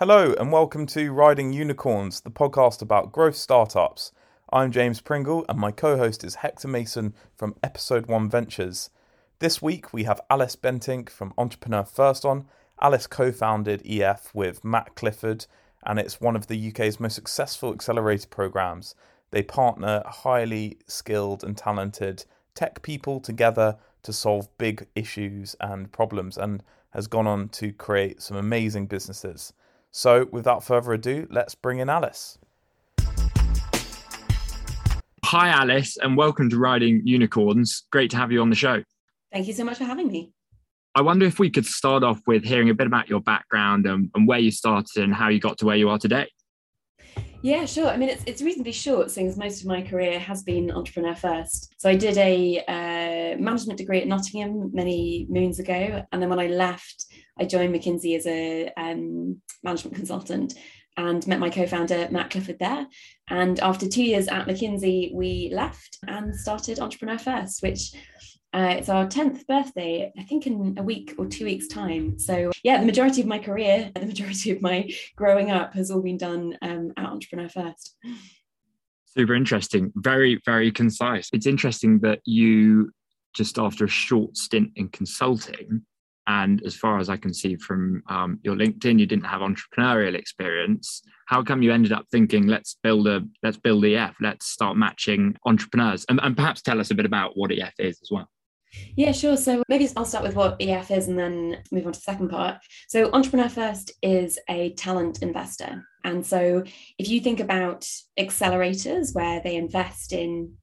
Hello, and welcome to Riding Unicorns, the podcast about growth startups. I'm James Pringle, and my co host is Hector Mason from Episode 1 Ventures. This week we have Alice Bentinck from Entrepreneur First on. Alice co founded EF with Matt Clifford, and it's one of the UK's most successful accelerator programs. They partner highly skilled and talented tech people together to solve big issues and problems, and has gone on to create some amazing businesses. So, without further ado, let's bring in Alice. Hi, Alice, and welcome to Riding Unicorns. Great to have you on the show. Thank you so much for having me. I wonder if we could start off with hearing a bit about your background and, and where you started and how you got to where you are today. Yeah, sure. I mean, it's, it's reasonably short since most of my career has been entrepreneur first. So I did a uh, management degree at Nottingham many moons ago. And then when I left, I joined McKinsey as a um, management consultant and met my co-founder Matt Clifford there. And after two years at McKinsey, we left and started Entrepreneur First, which uh, it's our 10th birthday, I think in a week or two weeks' time. So, yeah, the majority of my career, the majority of my growing up has all been done um, at Entrepreneur First. Super interesting. Very, very concise. It's interesting that you, just after a short stint in consulting, and as far as I can see from um, your LinkedIn, you didn't have entrepreneurial experience. How come you ended up thinking, let's build a let's build EF, let's start matching entrepreneurs, and, and perhaps tell us a bit about what EF is as well. Yeah, sure. So maybe I'll start with what EF is and then move on to the second part. So, Entrepreneur First is a talent investor. And so, if you think about accelerators where they invest in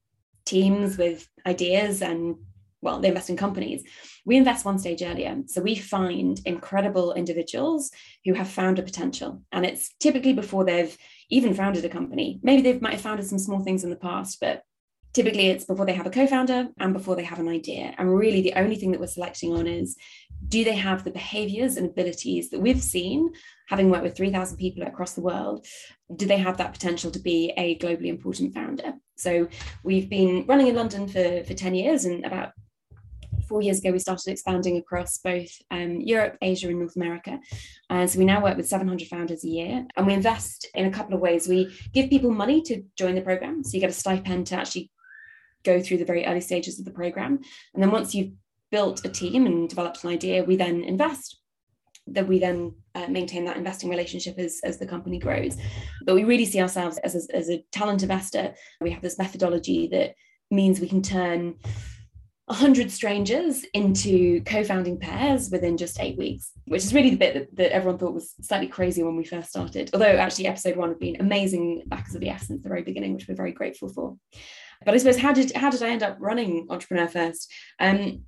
teams with ideas and well, they invest in companies. We invest one stage earlier. So we find incredible individuals who have found a potential. And it's typically before they've even founded a company. Maybe they might have founded some small things in the past, but typically it's before they have a co-founder and before they have an idea and really the only thing that we're selecting on is do they have the behaviors and abilities that we've seen having worked with 3000 people across the world do they have that potential to be a globally important founder so we've been running in london for, for 10 years and about four years ago, we started expanding across both um, Europe, Asia, and North America. And so we now work with 700 founders a year. And we invest in a couple of ways. We give people money to join the program. So you get a stipend to actually go through the very early stages of the program. And then once you've built a team and developed an idea, we then invest. That we then uh, maintain that investing relationship as, as the company grows. But we really see ourselves as a, as a talent investor. We have this methodology that means we can turn 100 strangers into co-founding pairs within just eight weeks which is really the bit that, that, everyone thought was slightly crazy when we first started although actually episode one had been amazing backers of the F since the very beginning which we're very grateful for but I suppose how did how did I end up running Entrepreneur First? Um,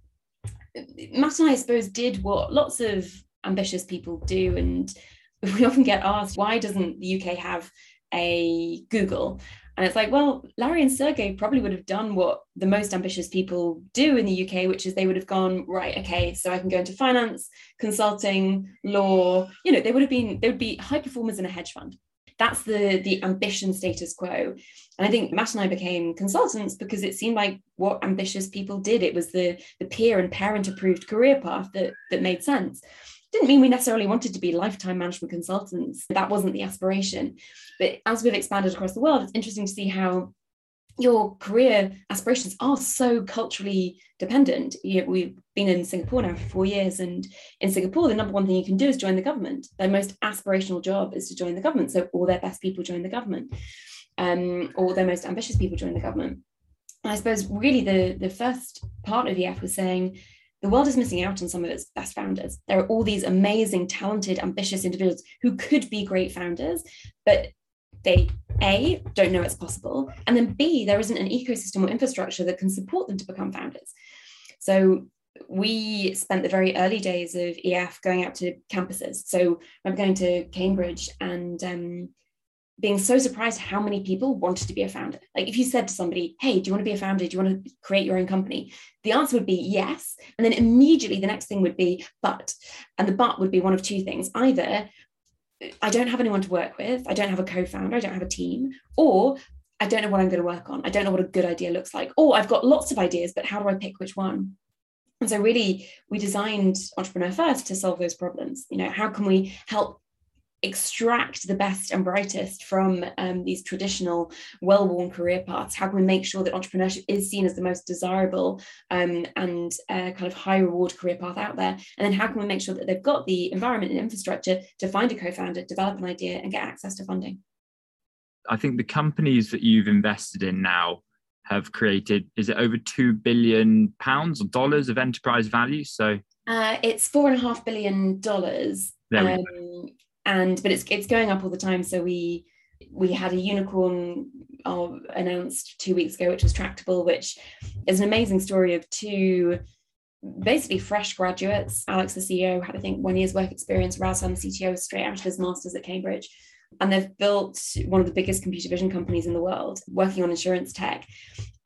Matt and I, I suppose, did what lots of ambitious people do, and we often get asked, why doesn't the UK have a Google? And it's like, well, Larry and Sergey probably would have done what the most ambitious people do in the UK, which is they would have gone, right, okay, so I can go into finance, consulting, law. You know, they would have been, they would be high performers in a hedge fund that's the the ambition status quo. And i think matt and i became consultants because it seemed like what ambitious people did. It was the the peer and parent approved career path that that made sense. Didn't mean we necessarily wanted to be lifetime management consultants. That wasn't the aspiration. But as we've expanded across the world it's interesting to see how your career aspirations are so culturally dependent. You, we've been in Singapore now for four years, and in Singapore, the number one thing you can do is join the government. Their most aspirational job is to join the government. So all their best people join the government, um, or their most ambitious people join the government. And I suppose really the, the first part of EF was saying the world is missing out on some of its best founders. There are all these amazing, talented, ambitious individuals who could be great founders, but they a don't know it's possible and then b there isn't an ecosystem or infrastructure that can support them to become founders so we spent the very early days of ef going out to campuses so i'm going to cambridge and um, being so surprised how many people wanted to be a founder. Like if you said to somebody, "Hey, do you want to be a founder? Do you want to create your own company?" The answer would be yes, and then immediately the next thing would be but, and the but would be one of two things: either I don't have anyone to work with. I don't have a co-founder. I don't have a team. Or I don't know what I'm going to work on. I don't know what a good idea looks like. Or I've got lots of ideas, but how do I pick which one? And so really we designed Entrepreneur First to solve those problems. You know, how can we help extract the best and brightest from um, these traditional well-worn career paths? How can we make sure that entrepreneurship is seen as the most desirable um, and uh, kind of high reward career path out there? And then how can we make sure that they've got the environment and infrastructure to find a co-founder develop an idea and get access to funding? I think the companies that you've invested in now have created is it over 2 billion pounds or dollars of enterprise value? So uh, it's four and a half billion dollars. Um, and but it's it's going up all the time. So we we had a unicorn uh, announced two weeks ago, which was Tractable, which is an amazing story of two basically fresh graduates. Alex, the CEO, had I think one year's work experience. Razvan, the CTO, straight out of his masters at Cambridge. And they've built one of the biggest computer vision companies in the world, working on insurance tech.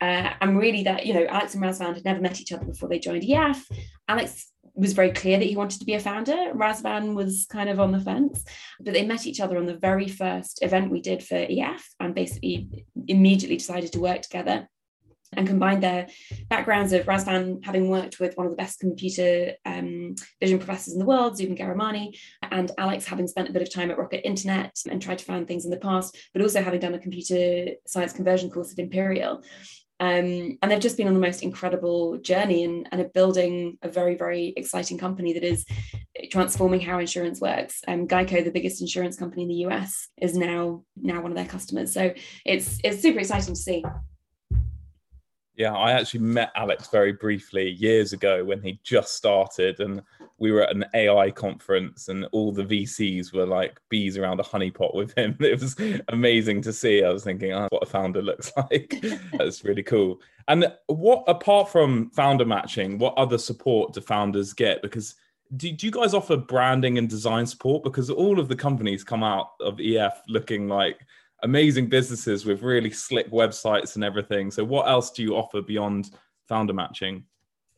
Uh, and really, that you know, Alex and Razvan had never met each other before they joined EF. Alex was very clear that he wanted to be a founder. Razvan was kind of on the fence, but they met each other on the very first event we did for EF and basically immediately decided to work together and combined their backgrounds of Razvan having worked with one of the best computer um, vision professors in the world, Zoubin Ghahramani, and Alex having spent a bit of time at Rocket Internet and tried to find things in the past, but also having done a computer science conversion course at Imperial. Um, and they've just been on the most incredible journey and, and are building a very, very exciting company that is transforming how insurance works. Um, Geico, the biggest insurance company in the US, is now now one of their customers. So it's it's super exciting to see. Yeah, I actually met Alex very briefly years ago when he just started, and we were at an AI conference, and all the VCs were like bees around a honeypot with him. It was amazing to see. I was thinking, oh, what a founder looks like. That's really cool. And what, apart from founder matching, what other support do founders get? Because do, do you guys offer branding and design support? Because all of the companies come out of EF looking like amazing businesses with really slick websites and everything. So, what else do you offer beyond founder matching?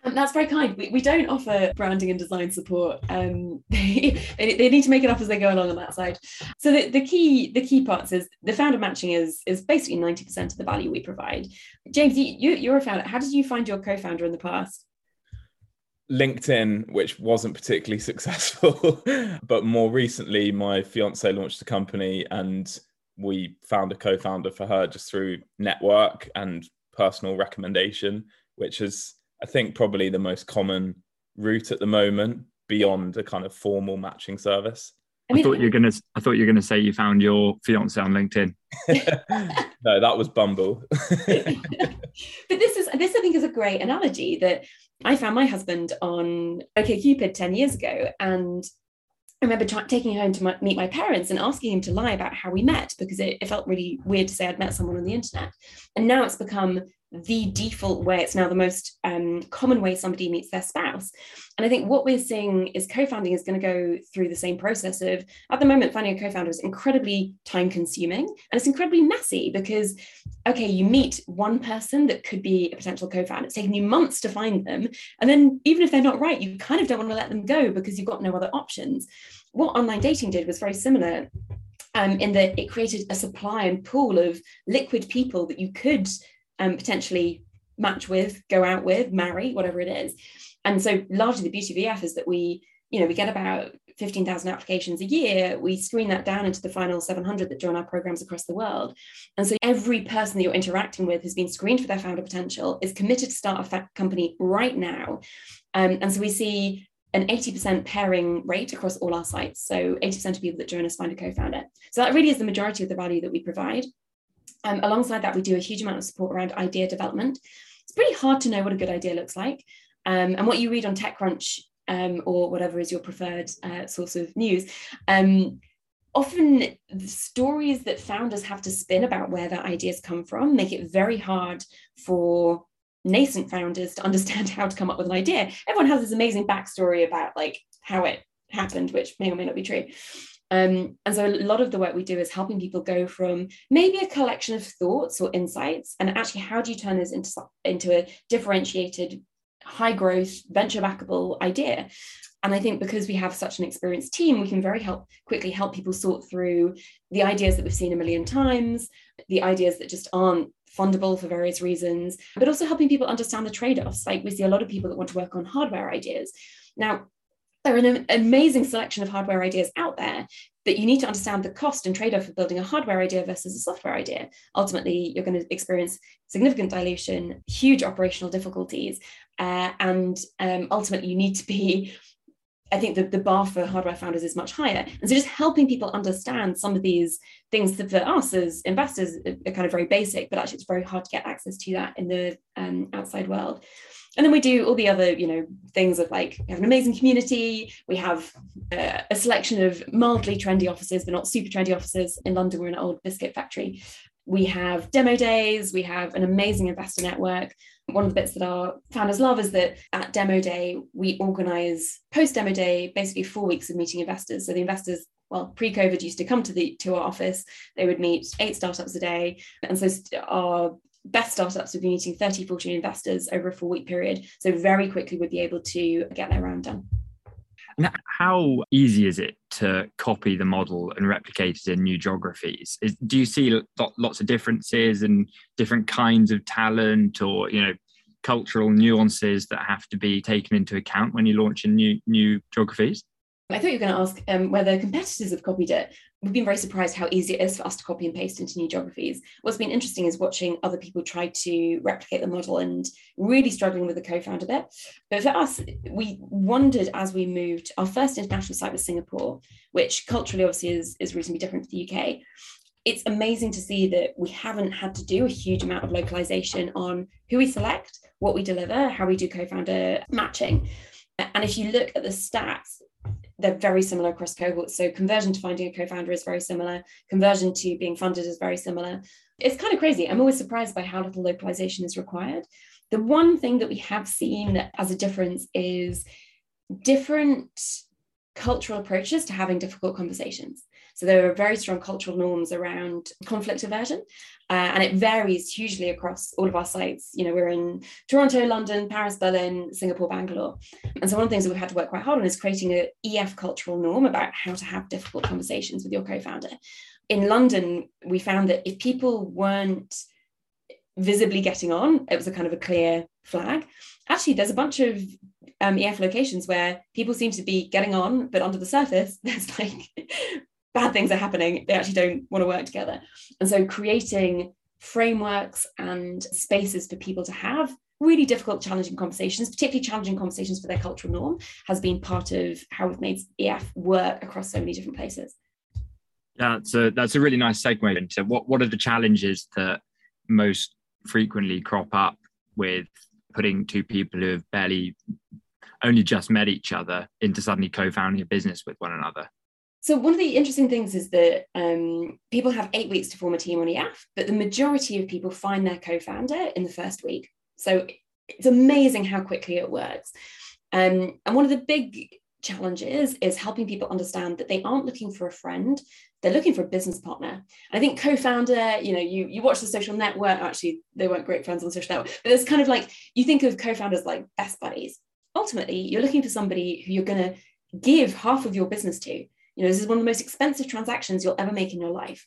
Um, that's very kind. We, we don't offer branding and design support. Um, they, they need to make it up as they go along on that side. So the, the key the key parts is the founder matching is is basically ninety percent of the value we provide. James, you, you're a founder. How did you find your co-founder in the past? LinkedIn, which wasn't particularly successful, but more recently, my fiance launched a company and we found a co-founder for her just through network and personal recommendation, which is I think probably the most common route at the moment beyond a kind of formal matching service. I, mean, I thought you are gonna. I thought you were gonna say you found your fiance on LinkedIn. no, that was Bumble. but this is this I think is a great analogy that I found my husband on OkCupid ten years ago, and I remember t- taking him home to my, meet my parents and asking him to lie about how we met because it, it, felt really weird to say I'd met someone on the internet. And now it's become the default way. It's now the most um, common way somebody meets their spouse. And I think what we're seeing is co-founding is going to go through the same process of at the moment finding a co-founder is incredibly time consuming and it's incredibly messy because okay, you meet one person that could be a potential co-founder. It's taken you months to find them. And then even if they're not right, you kind of don't want to let them go because you've got no other options. What online dating did was very similar um, in that it created a supply and pool of liquid people that you could um, potentially match with, go out with, marry, whatever it is. And so largely the beauty of EF is that we, you know, we get about 15,000 applications a year. We screen that down into the final 700 that join our programs across the world. And so every person that you're interacting with has been screened for their founder potential, is committed to start a company right now. Um, and so we see an 80% pairing rate across all our sites. So 80% of people that join us find a co-founder. So that really is the majority of the value that we provide. Um, alongside that, we do a huge amount of support around idea development. It's pretty hard to know what a good idea looks like. Um, and what you read on TechCrunch um, or whatever is your preferred uh, source of news, um, often the stories that founders have to spin about where their ideas come from make it very hard for nascent founders to understand how to come up with an idea. Everyone has this amazing backstory about like how it happened, which may or may not be true. Um, and so a lot of the work we do is helping people go from maybe a collection of thoughts or insights, and actually how do you turn this into, into a differentiated, high growth, venture backable idea? And I think because we have such an experienced team, we can very help quickly help people sort through the ideas that we've seen a million times, the ideas that just aren't fundable for various reasons, but also helping people understand the trade-offs. Like we see a lot of people that want to work on hardware ideas. Now, there are an amazing selection of hardware ideas out there but you need to understand the cost and trade-off of building a hardware idea versus a software idea ultimately you're going to experience significant dilution huge operational difficulties uh, and um, ultimately you need to be I think the, the bar for hardware founders is much higher. And so just helping people understand some of these things that for us as investors are kind of very basic, but actually it's very hard to get access to that in the um, outside world. And then we do all the other, you know, things of like we have an amazing community. We have uh, a selection of mildly trendy offices, but not super trendy offices. In London, we're in an old biscuit factory. We have demo days. We have an amazing investor network. One of the bits that our founders love is that at demo day, we organize post demo day basically four weeks of meeting investors. So the investors well, pre-COVID used to come to the to our office. They would meet eight startups a day, and so our best startups would be meeting 30, 40 investors over a four week period. So very quickly we'd be able to get their round done. And how easy is it to copy the model and replicate it in new geographies? Is, do you see lots of differences and different kinds of talent or, you know, cultural nuances that have to be taken into account when you launch in new new geographies? I thought you were going to ask um, whether competitors have copied it. We've been very surprised how easy it is for us to copy and paste into new geographies. What's been interesting is watching other people try to replicate the model and really struggling with the co-founder bit. But for us, we wondered as we moved, our first international site was Singapore, which culturally obviously is, is reasonably different to the UK. It's amazing to see that we haven't had to do a huge amount of localization on who we select, what we deliver, how we do co-founder matching. And if you look at the stats, they're very similar across cohorts. So conversion to finding a co-founder is very similar. Conversion to being funded is very similar. It's kind of crazy. I'm always surprised by how little localization is required. The one thing that we have seen as a difference is different cultural approaches to having difficult conversations. So there are very strong cultural norms around conflict aversion, uh, and it varies hugely across all of our sites. You know, we're in Toronto, London, Paris, Berlin, Singapore, Bangalore. And so one of the things that we've had to work quite hard on is creating an EF cultural norm about how to have difficult conversations with your co-founder. In London, we found that if people weren't visibly getting on, it was a kind of a clear flag. Actually, there's a bunch of um, EF locations where people seem to be getting on, but under the surface, there's like bad things are happening. They actually don't want to work together. And so creating frameworks and spaces for people to have really difficult, challenging conversations, particularly challenging conversations for their cultural norm, has been part of how we've made EF work across so many different places. Yeah, so that's a really nice segue into what, what are the challenges that most frequently crop up with putting two people who have barely only just met each other into suddenly co-founding a business with one another? So one of the interesting things is that um, people have eight weeks to form a team on EF, but the majority of people find their co-founder in the first week. So it's amazing how quickly it works. Um, and one of the big challenges is helping people understand that they aren't looking for a friend they're looking for a business partner i think co-founder you know you you watch the social network actually they weren't great friends on social network but it's kind of like you think of co-founders like best buddies ultimately you're looking for somebody who you're going to give half of your business to you know, this is one of the most expensive transactions you'll ever make in your life.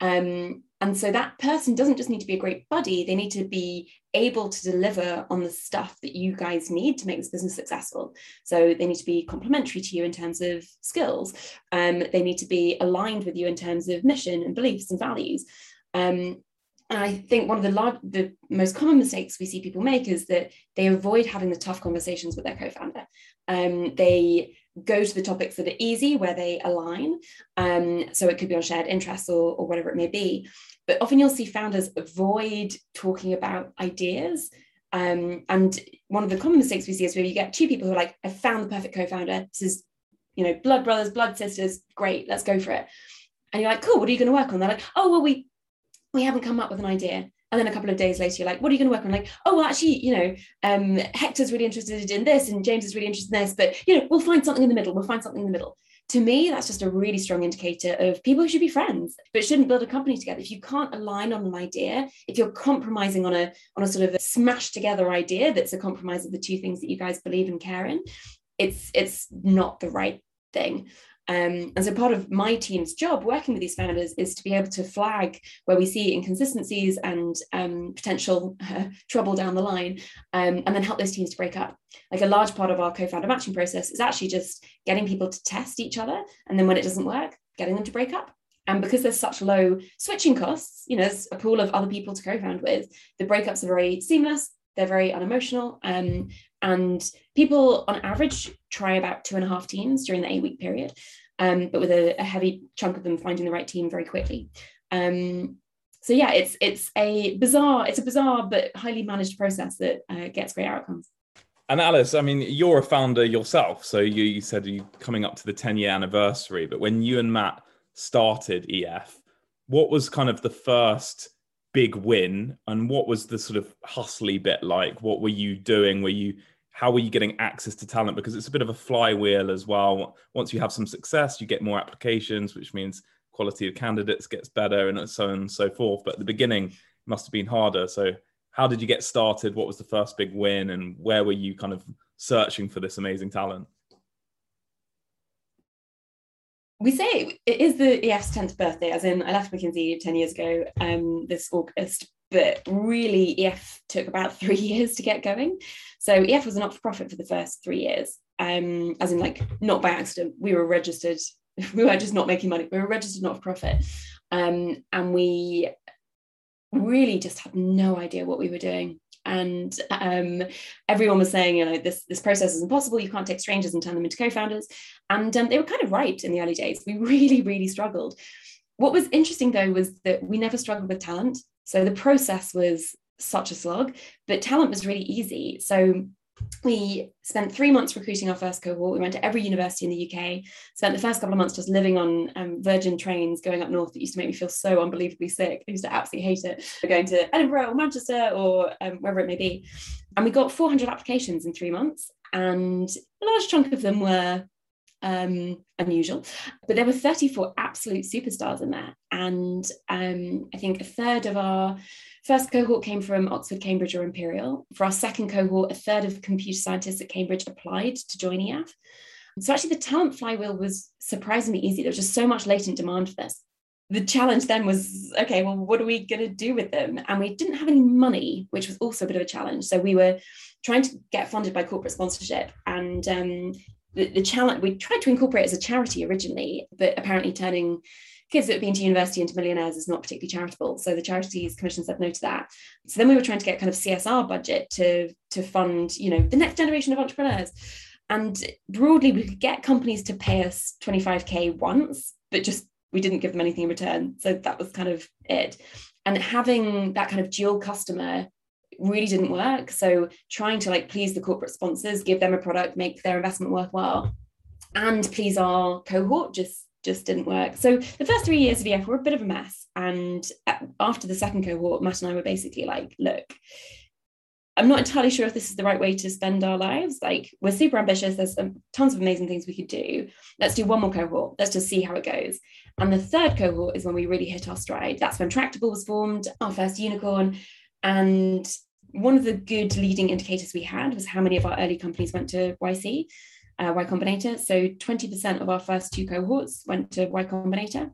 Um, and so that person doesn't just need to be a great buddy, they need to be able to deliver on the stuff that you guys need to make this business successful. So they need to be complementary to you in terms of skills. Um, they need to be aligned with you in terms of mission and beliefs and values. Um, and I think one of the large, the most common mistakes we see people make is that they avoid having the tough conversations with their co-founder. Um, they go to the topics that are easy where they align. Um, so it could be on shared interests or, or whatever it may be. But often you'll see founders avoid talking about ideas. Um, and one of the common mistakes we see is where you get two people who are like, I found the perfect co-founder. This is, you know, blood brothers, blood sisters. Great, let's go for it. And you're like, cool, what are you going to work on? They're like, oh, well, we we haven't come up with an idea. And then a couple of days later, you're like, what are you going to work on? Like, oh, well, actually, you know, um, Hector's really interested in this and James is really interested in this, but, you know, we'll find something in the middle. We'll find something in the middle. To me, that's just a really strong indicator of people who should be friends, but shouldn't build a company together. If you can't align on an idea, if you're compromising on a on a sort of a smashed together idea that's a compromise of the two things that you guys believe and care in, it's it's not the right thing. Um, and so part of my team's job working with these founders is to be able to flag where we see inconsistencies and um, potential uh, trouble down the line, um, and then help those teams to break up. Like a large part of our co-founder matching process is actually just getting people to test each other, and then when it doesn't work, getting them to break up. And because there's such low switching costs, you know, there's a pool of other people to co-found with, the breakups are very seamless, they're very unemotional. Um, and people on average try about two and a half teams during the eight week period, um, but with a, a, heavy chunk of them finding the right team very quickly. Um, so yeah, it's it's a bizarre, it's a bizarre but highly managed process that uh, gets great outcomes. And Alice, I mean, you're a founder yourself, so you, you said you're coming up to the 10 year anniversary. But when you and Matt started EF, what was kind of the first big win, and what was the sort of hustly bit like? What were you doing? Were you how were you getting access to talent? Because it's a bit of a flywheel as well. Once you have some success, you get more applications, which means quality of candidates gets better, and so on and so forth. But at the beginning, must have been harder. So how did you get started? What was the first big win, and where were you kind of searching for this amazing talent? We say it is the EF's 10th birthday, as in I left McKinsey 10 years ago um, this August, but really EF took about three years to get going. So EF was a not for the first three years, um, as in, like, not by accident. We were registered, we were just not making money, we were registered not for profit. Um, and we really just had no idea what we were doing. And um, everyone was saying you know this this process is impossible. You can't take strangers and turn them into co-founders. And um, they were kind of right in the early days. We really really struggled. What was interesting though was that we never struggled with talent so the process was such a slog but talent was really easy so we spent three months recruiting our first cohort. We went to every university in the UK, spent the first couple of months just living on um, Virgin trains going up north that used to make me feel so unbelievably sick. I used to absolutely hate it. Going to Edinburgh or Manchester or um, wherever it may be. And we got 400 applications in three months. And a large chunk of them were um, unusual, but there were 34 absolute superstars in there. And um, I think a third of our First cohort came from Oxford, Cambridge, or Imperial. For our second cohort, a third of computer scientists at Cambridge applied to join EF. So actually, the talent flywheel was surprisingly easy. There was just so much latent demand for this. The challenge then was okay, well, what are we going to do with them? And we didn't have any money, which was also a bit of a challenge. So we were trying to get funded by corporate sponsorship. And um, the, the challenge, we tried to incorporate as a charity originally, but apparently turning kids that have been to university into millionaires is not particularly charitable. So the charities commission said no to that. So then we were trying to get kind of CSR budget to to fund, you know, the next generation of entrepreneurs. And broadly, we could get companies to pay us 25k once, but just we didn't give them anything in return. So that was kind of it. And having that kind of dual customer really didn't work. So trying to like please the corporate sponsors, give them a product, make their investment worthwhile, and please our cohort just just didn't work. So the first three years of EF were a bit of a mess. And after the second cohort, Matt and I were basically like, look, I'm not entirely sure if this is the right way to spend our lives. Like, we're super ambitious. There's um, tons of amazing things we could do. Let's do one more cohort. Let's just see how it goes. And the third cohort is when we really hit our stride. That's when Tractable was formed, our first unicorn. And one of the good leading indicators we had was how many of our early companies went to YC uh, Y Combinator. So 20% of our first two cohorts went to Y Combinator.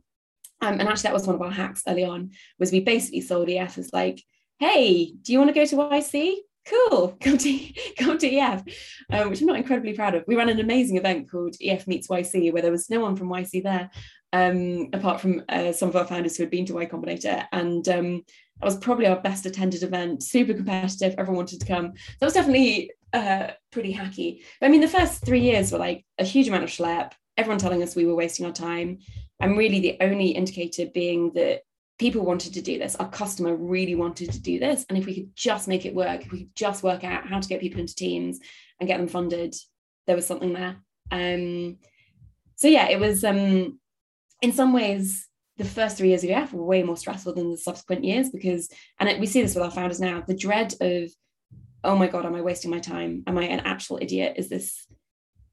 Um, and actually, that was one of our hacks early on, was we basically sold EF as like, hey, do you want to go to YC? Cool, come to come to EF, um, which I'm not incredibly proud of. We ran an amazing event called EF Meets YC, where there was no one from YC there, um, apart from uh, some of our founders who had been to Y Combinator, and um, that was probably our best attended event. Super competitive, everyone wanted to come. That was definitely uh, pretty hacky. But I mean, the first three years were like a huge amount of schlep, everyone telling us we were wasting our time. And really, the only indicator being that people wanted to do this. Our customer really wanted to do this. And if we could just make it work, if we could just work out how to get people into teams and get them funded, there was something there. Um, so yeah, it was um, in some ways the first three years of EF were way more stressful than the subsequent years because, and it, we see this with our founders now, the dread of oh my god am i wasting my time? Am i an actual idiot? Is this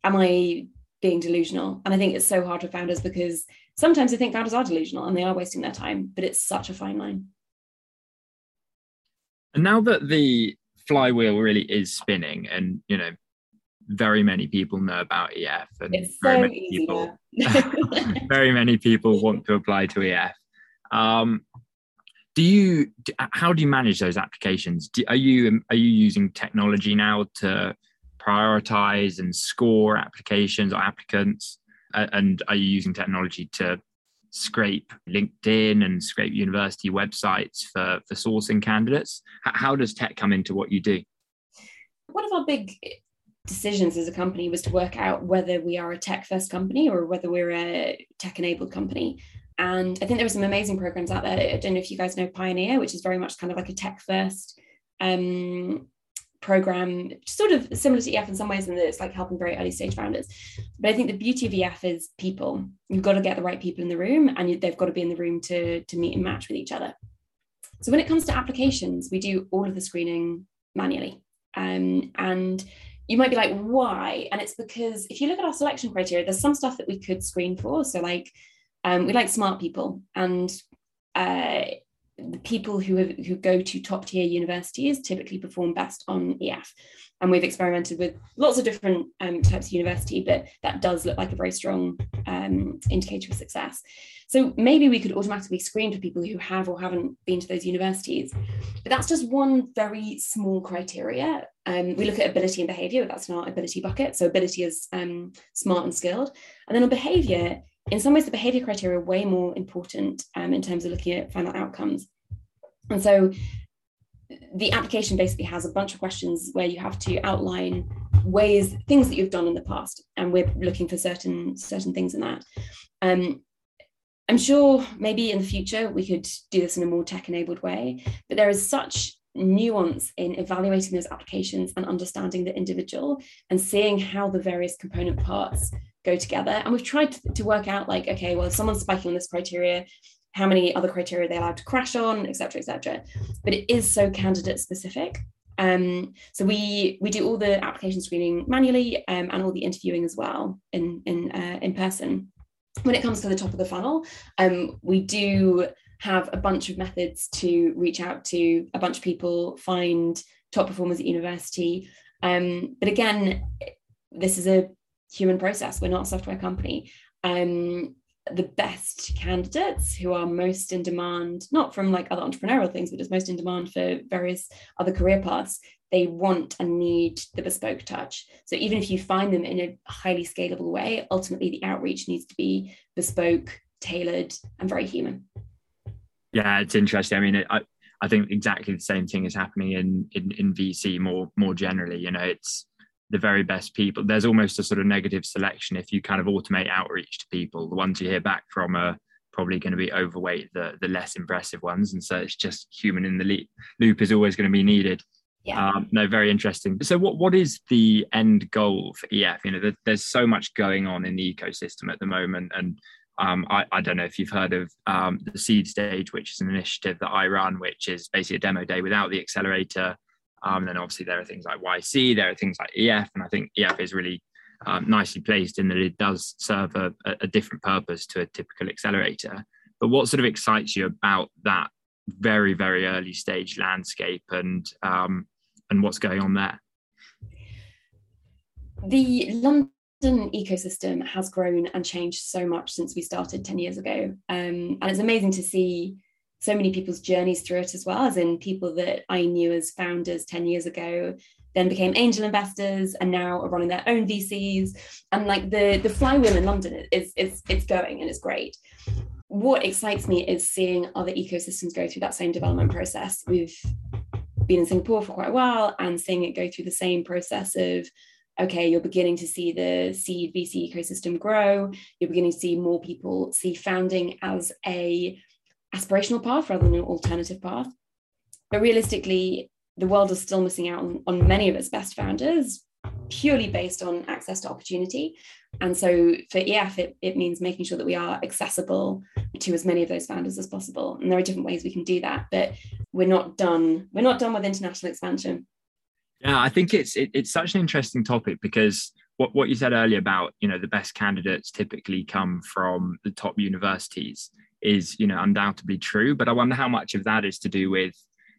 am i being delusional? And i think it's so hard for founders because sometimes i think founders are delusional and they are wasting their time but it's such a fine line. And now that the flywheel really is spinning and you know very many people know about EF, and It's very so many people, very many people want to apply to EF. Um, do you? How do you manage those applications? Do, are you are you using technology now to prioritize and score applications or applicants? Uh, and are you using technology to scrape LinkedIn and scrape university websites for for sourcing candidates? H- How does tech come into what you do? one of our big decisions as a company was to work out whether we are a tech first company or whether we're a tech enabled company. And I think there are some amazing programs out there. I don't know if you guys know Pioneer, which is very much kind of like a tech first um, program, sort of similar to EF in some ways, in that it's like helping very early stage founders. But I think the beauty of EF is people. You've got to get the right people in the room, and they've got to be in the room to, to meet and match with each other. So when it comes to applications, we do all of the screening manually. Um, and you might be like, why? And it's because if you look at our selection criteria, there's some stuff that we could screen for. So, like, um, we like smart people, and uh, the people who have, who go to top tier universities typically perform best on EF. And we've experimented with lots of different um, types of university, but that does look like a very strong um, indicator of success. So maybe we could automatically screen for people who have or haven't been to those universities. But that's just one very small criteria. Um, we look at ability and behavior, that's in our ability bucket. So ability is um, smart and skilled. And then on behavior, in some ways, the behavior criteria are way more important um, in terms of looking at final outcomes. And so the application basically has a bunch of questions where you have to outline ways, things that you've done in the past. And we're looking for certain certain things in that. Um, I'm sure maybe in the future we could do this in a more tech-enabled way, but there is such nuance in evaluating those applications and understanding the individual and seeing how the various component parts go together. And we've tried to, to work out like, okay, well, if someone's spiking on this criteria, how many other criteria they allowed to crash on, et cetera, et cetera. But it is so candidate specific. Um, so we we do all the application screening manually um, and all the interviewing as well in in uh, in person when it comes to the top of the funnel, um, we do have a bunch of methods to reach out to a bunch of people, find top performers at university. Um, but again, this is a human process. We're not a software company. Um, the best candidates who are most in demand, not from like other entrepreneurial things, but just most in demand for various other career paths, they want and need the bespoke touch. So even if you find them in a highly scalable way, ultimately the outreach needs to be bespoke, tailored, and very human. Yeah, it's interesting. I mean, I I think exactly the same thing is happening in in, in VC more more generally. You know, it's the very best people. There's almost a sort of negative selection if you kind of automate outreach to people. The ones you hear back from are probably going to be overweight the the less impressive ones, and so it's just human in the loop. Loop is always going to be needed. Yeah. Um, no, very interesting. So, what what is the end goal for EF? You know, there, there's so much going on in the ecosystem at the moment, and um, I, I, don't know if you've heard of um, the Seed Stage, which is an initiative that I run, which is basically a demo day without the accelerator. Um, then obviously there are things like YC, there are things like EF, and I think EF is really um, nicely placed in that it does serve a, a different purpose to a typical accelerator. But what sort of excites you about that very very early stage landscape and um, and what's going on there? The London ecosystem has grown and changed so much since we started 10 years ago. Um, and it's amazing to see so many people's journeys through it as well, as in people that I knew as founders 10 years ago, then became angel investors and now are running their own VCs. And like the, the flywheel in London is, is it's going and it's great. What excites me is seeing other ecosystems go through that same development process. We've been in Singapore for quite a while and seeing it go through the same process of okay, you're beginning to see the seed VC ecosystem grow. You're beginning to see more people see founding as a aspirational path rather than an alternative path. But realistically, the world is still missing out on, on many of its best founders purely based on access to opportunity. And so for EF, it, it means making sure that we are accessible to as many of those founders as possible. And there are different ways we can do that, but we're not done. We're not done with international expansion. Yeah, I think it's it, it's such an interesting topic because what, what you said earlier about you know the best candidates typically come from the top universities is you know undoubtedly true, but I wonder how much of that is to do with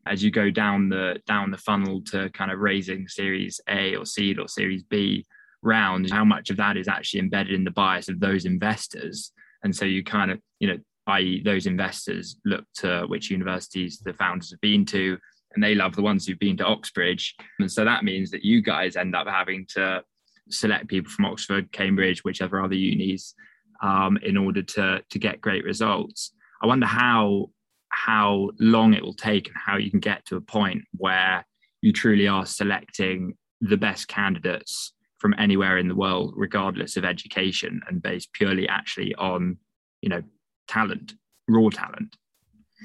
as you go down the down the funnel to kind of raising Series A or seed or Series B, rounds, how much of that is actually embedded in the bias of those investors. And so you kind of, you know, i.e., those investors look to which universities the founders have been to, and they love the ones who've been to Oxbridge. And so that means that you guys end up having to select people from Oxford, Cambridge, whichever other unis, um, in order to to get great results. I wonder how how long it will take and how you can get to a point where you truly are selecting the best candidates from anywhere in the world, regardless of education, and based purely actually on, you know, talent, raw talent.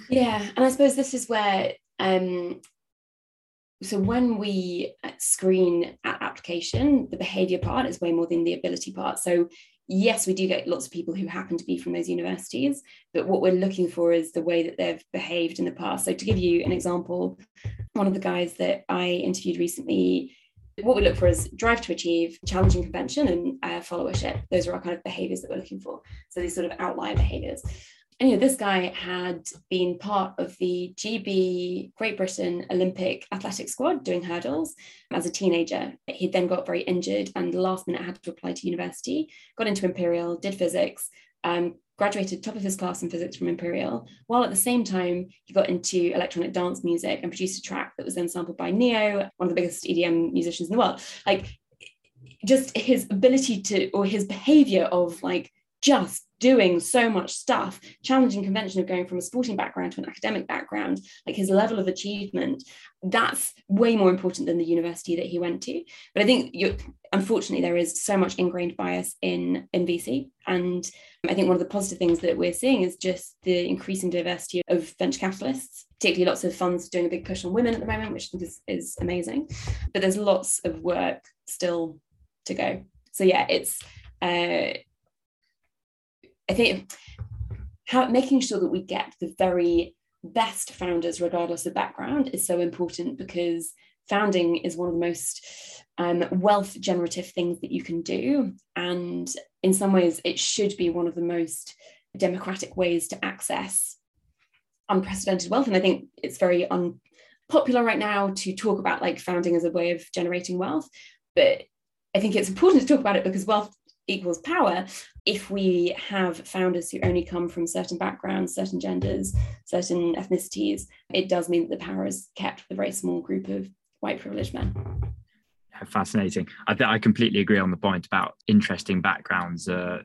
Yeah, and I suppose this is where um, so when we screen at application, the behavior part is way more than the ability part. So yes, we do get lots of people who happen to be from those universities, but what we're looking for is the way that they've behaved in the past. So to give you an example, one of the guys that I interviewed recently, what we look for is drive to achieve, challenging convention, and uh, followership. Those are our kind of behaviors that we're looking for. So these sort of outlier behaviors anyway, this guy had been part of the GB Great Britain Olympic athletic squad doing hurdles as a teenager. He then got very injured and last minute had to apply to university, got into Imperial, did physics, um, graduated top of his class in physics from Imperial, while at the same time he got into electronic dance music and produced a track that was then sampled by Ne-Yo, one of the biggest EDM musicians in the world. Like just his ability to or his behavior of like just doing so much stuff, challenging convention of going from a sporting background to an academic background, like his level of achievement, that's way more important than the university that he went to. But I think unfortunately there is so much ingrained bias in in VC, and I think one of the positive things that we're seeing is just the increasing diversity of venture capitalists. Particularly, lots of funds doing a big push on women at the moment, which I think is, is amazing. But there's lots of work still to go. So yeah, it's uh, I think how making sure that we get the very best founders, regardless of background, is so important because founding is one of the most um, wealth generative things that you can do. And in some ways, it should be one of the most democratic ways to access unprecedented wealth. And I think it's very unpopular right now to talk about like founding as a way of generating wealth. But I think it's important to talk about it because wealth equals power if we have founders who only come from certain backgrounds, certain genders, certain ethnicities, it does mean that the power is kept with a very small group of white privileged men. Fascinating. I, th- I completely agree on the point about interesting backgrounds uh,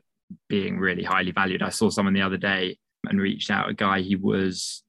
being really highly valued. I saw someone the other day and reached out a guy. He was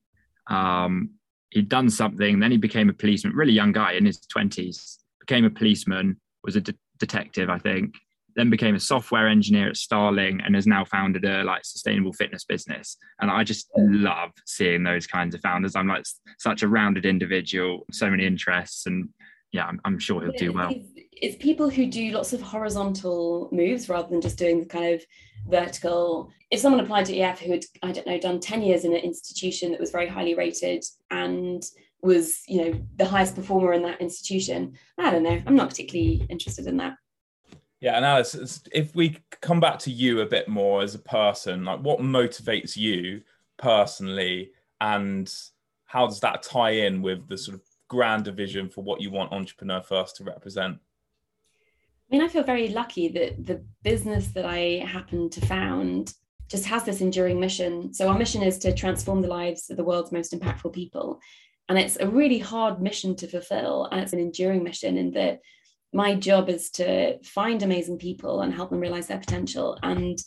um, he'd done something, then he became a policeman. Really young guy in his twenties, became a policeman, was a de- detective, I think, then became a software engineer at Starling and has now founded a like sustainable fitness business. And I just love seeing those kinds of founders. I'm like such a rounded individual, so many interests, and yeah, I'm, I'm sure he'll do well. It's, it's people who do lots of horizontal moves rather than just doing the kind of vertical. If someone applied to EF who had, I don't know, done 10 years in an institution that was very highly rated and was, you know, the highest performer in that institution, I don't know. I'm not particularly interested in that. Yeah, and Alice, if we come back to you a bit more as a person, like what motivates you personally, and how does that tie in with the sort of grander vision for what you want Entrepreneur First to represent? I mean, I feel very lucky that the business that I happen to found just has this enduring mission. So, our mission is to transform the lives of the world's most impactful people. And it's a really hard mission to fulfill. And it's an enduring mission in that my job is to find amazing people and help them realize their potential and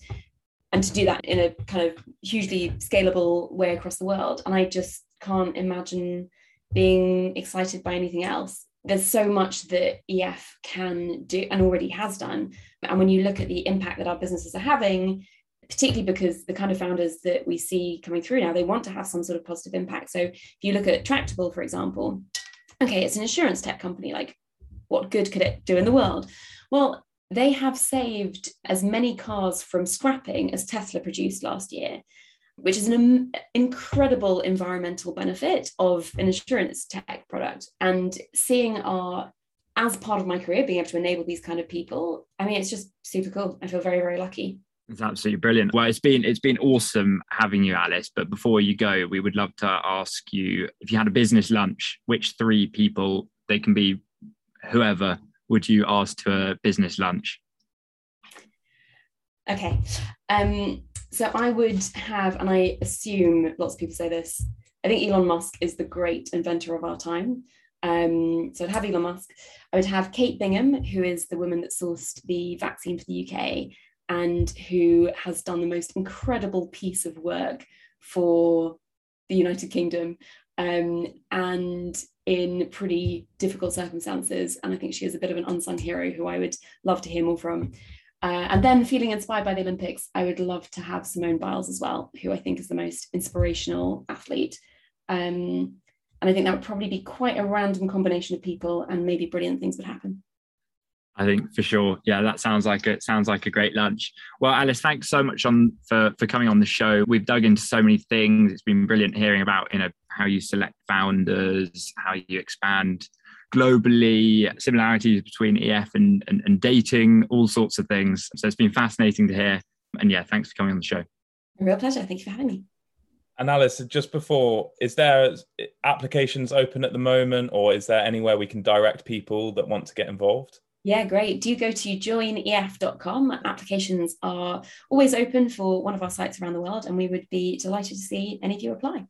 and to do that in a kind of hugely scalable way across the world. And i just can't imagine being excited by anything else. There's so much that ef can do and already has done. And when you look at the impact that our businesses are having particularly because the kind of founders that we see coming through now they want to have some sort of positive impact. So if you look at tractable for example okay it's an insurance tech company like what good could it do in the world? Well, they have saved as many cars from scrapping as Tesla produced last year, which is an incredible environmental benefit of an insurance tech product. And seeing our, as part of my career, being able to enable these kind of people, I mean, it's just super cool. I feel very, very lucky. It's absolutely brilliant. Well, it's been it's been awesome having you, Alice. But before you go, we would love to ask you if you had a business lunch, which three people they can be whoever would you ask to a business lunch? Okay. Um, so I would have, and I assume lots of people say this, I think Elon Musk is the great inventor of our time. Um, so I'd have Elon Musk. I would have Kate Bingham, who is the woman that sourced the vaccine for the UK and who has done the most incredible piece of work for the United Kingdom um, and in pretty difficult circumstances. And I think she is a bit of an unsung hero who I would love to hear more from. Uh, and then feeling inspired by the Olympics, I would love to have Simone Biles as well, who I think is the most inspirational athlete. Um, and I think that would probably be quite a random combination of people, and maybe brilliant things would happen. I think for sure. Yeah, that sounds like it sounds like a great lunch. Well, Alice, thanks so much on for for coming on the show. We've dug into so many things. It's been brilliant hearing about you know how you select founders, how you expand globally, similarities between EF and, and, and dating, all sorts of things. So it's been fascinating to hear. And yeah, thanks for coming on the show. A real pleasure. Thank you for having me. And Alice, just before, is there applications open at the moment, or is there anywhere we can direct people that want to get involved? Yeah, great. Do go to joinef.com. Applications are always open for one of our sites around the world, and we would be delighted to see any of you apply.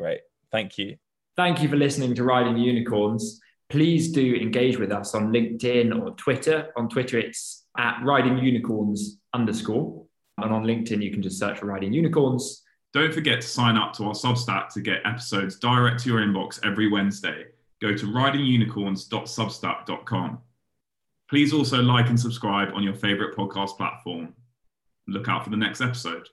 Great. Thank you. Thank you for listening to Riding Unicorns. Please do engage with us on LinkedIn or Twitter. On Twitter, it's at Riding Unicorns underscore. And on LinkedIn, you can just search for Riding Unicorns. Don't forget to sign up to our Substack to get episodes direct to your inbox every Wednesday. Go to ridingunicorns.substack.com. Please also like and subscribe on your favorite podcast platform. Look out for the next episode.